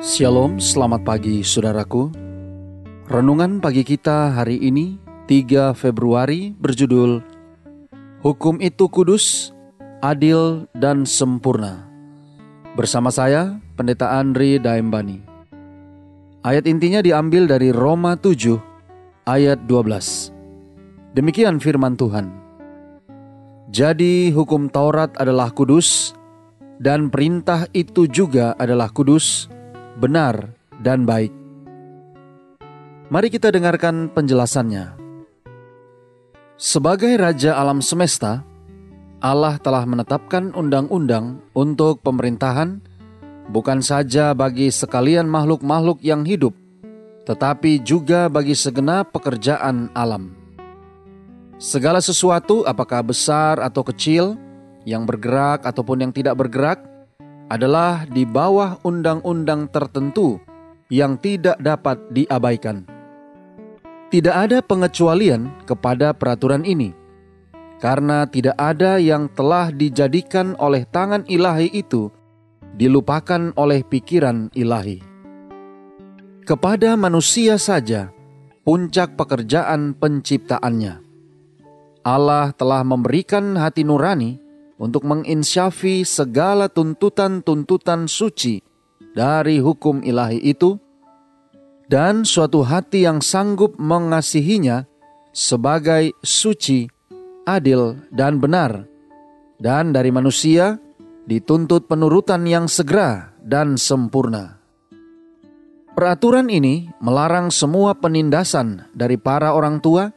Shalom, selamat pagi saudaraku. Renungan pagi kita hari ini 3 Februari berjudul Hukum itu kudus, adil dan sempurna. Bersama saya, Pendeta Andri Daembani. Ayat intinya diambil dari Roma 7 ayat 12. Demikian firman Tuhan. Jadi hukum Taurat adalah kudus dan perintah itu juga adalah kudus, benar, dan baik. Mari kita dengarkan penjelasannya. Sebagai Raja alam semesta, Allah telah menetapkan undang-undang untuk pemerintahan bukan saja bagi sekalian makhluk-makhluk yang hidup, tetapi juga bagi segenap pekerjaan alam. Segala sesuatu, apakah besar atau kecil, yang bergerak ataupun yang tidak bergerak, adalah di bawah undang-undang tertentu yang tidak dapat diabaikan. Tidak ada pengecualian kepada peraturan ini, karena tidak ada yang telah dijadikan oleh tangan ilahi itu dilupakan oleh pikiran ilahi. Kepada manusia saja, puncak pekerjaan penciptaannya. Allah telah memberikan hati nurani untuk menginsyafi segala tuntutan-tuntutan suci dari hukum ilahi itu dan suatu hati yang sanggup mengasihinya sebagai suci, adil, dan benar, dan dari manusia dituntut penurutan yang segera dan sempurna. Peraturan ini melarang semua penindasan dari para orang tua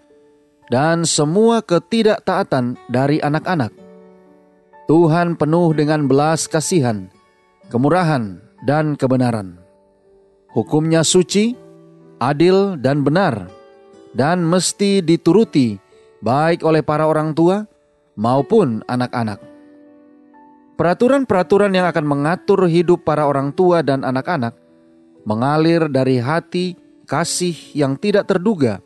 dan semua ketidaktaatan dari anak-anak. Tuhan penuh dengan belas kasihan, kemurahan, dan kebenaran. Hukumnya suci, adil dan benar, dan mesti dituruti baik oleh para orang tua maupun anak-anak. Peraturan-peraturan yang akan mengatur hidup para orang tua dan anak-anak mengalir dari hati kasih yang tidak terduga,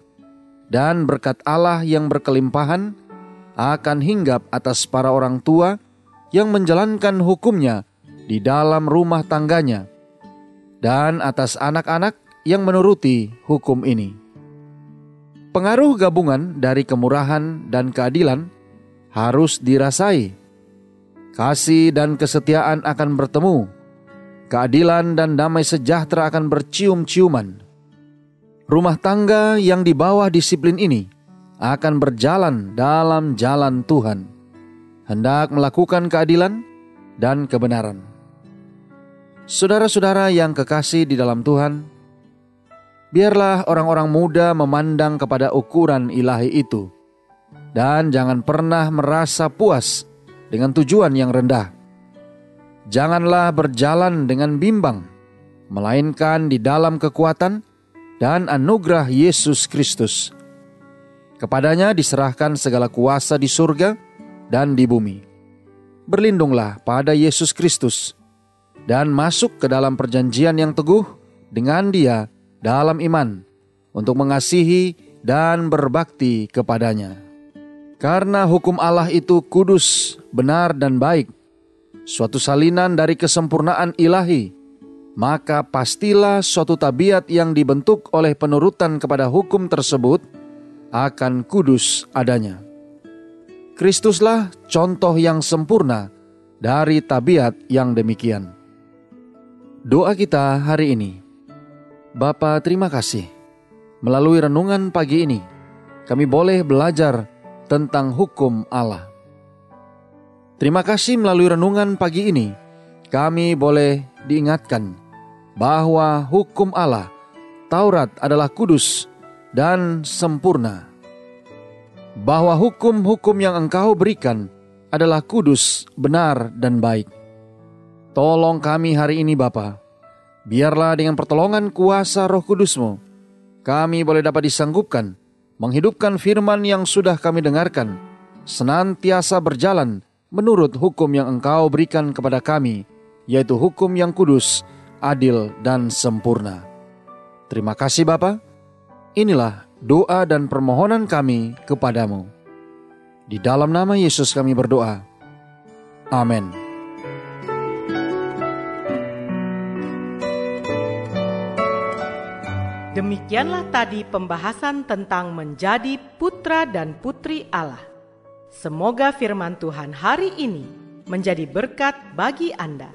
dan berkat Allah yang berkelimpahan akan hinggap atas para orang tua yang menjalankan hukumnya di dalam rumah tangganya, dan atas anak-anak yang menuruti hukum ini. Pengaruh gabungan dari kemurahan dan keadilan harus dirasai. Kasih dan kesetiaan akan bertemu. Keadilan dan damai sejahtera akan bercium-ciuman. Rumah tangga yang di bawah disiplin ini akan berjalan dalam jalan Tuhan. Hendak melakukan keadilan dan kebenaran. Saudara-saudara yang kekasih di dalam Tuhan, Biarlah orang-orang muda memandang kepada ukuran ilahi itu, dan jangan pernah merasa puas dengan tujuan yang rendah. Janganlah berjalan dengan bimbang, melainkan di dalam kekuatan dan anugerah Yesus Kristus. Kepadanya diserahkan segala kuasa di surga dan di bumi. Berlindunglah pada Yesus Kristus dan masuk ke dalam perjanjian yang teguh dengan Dia dalam iman untuk mengasihi dan berbakti kepadanya. Karena hukum Allah itu kudus, benar, dan baik, suatu salinan dari kesempurnaan ilahi, maka pastilah suatu tabiat yang dibentuk oleh penurutan kepada hukum tersebut akan kudus adanya. Kristuslah contoh yang sempurna dari tabiat yang demikian. Doa kita hari ini. Bapa, terima kasih. Melalui renungan pagi ini, kami boleh belajar tentang hukum Allah. Terima kasih melalui renungan pagi ini, kami boleh diingatkan bahwa hukum Allah, Taurat adalah kudus dan sempurna. Bahwa hukum-hukum yang engkau berikan adalah kudus, benar, dan baik. Tolong kami hari ini Bapa. Biarlah dengan pertolongan kuasa roh kudusmu, kami boleh dapat disanggupkan, menghidupkan firman yang sudah kami dengarkan, senantiasa berjalan menurut hukum yang engkau berikan kepada kami, yaitu hukum yang kudus, adil, dan sempurna. Terima kasih Bapa. Inilah doa dan permohonan kami kepadamu. Di dalam nama Yesus kami berdoa. Amin. Demikianlah tadi pembahasan tentang menjadi putra dan putri Allah. Semoga firman Tuhan hari ini menjadi berkat bagi Anda.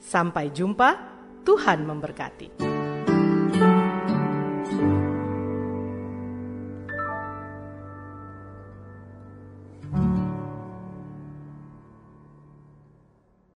Sampai jumpa, Tuhan memberkati.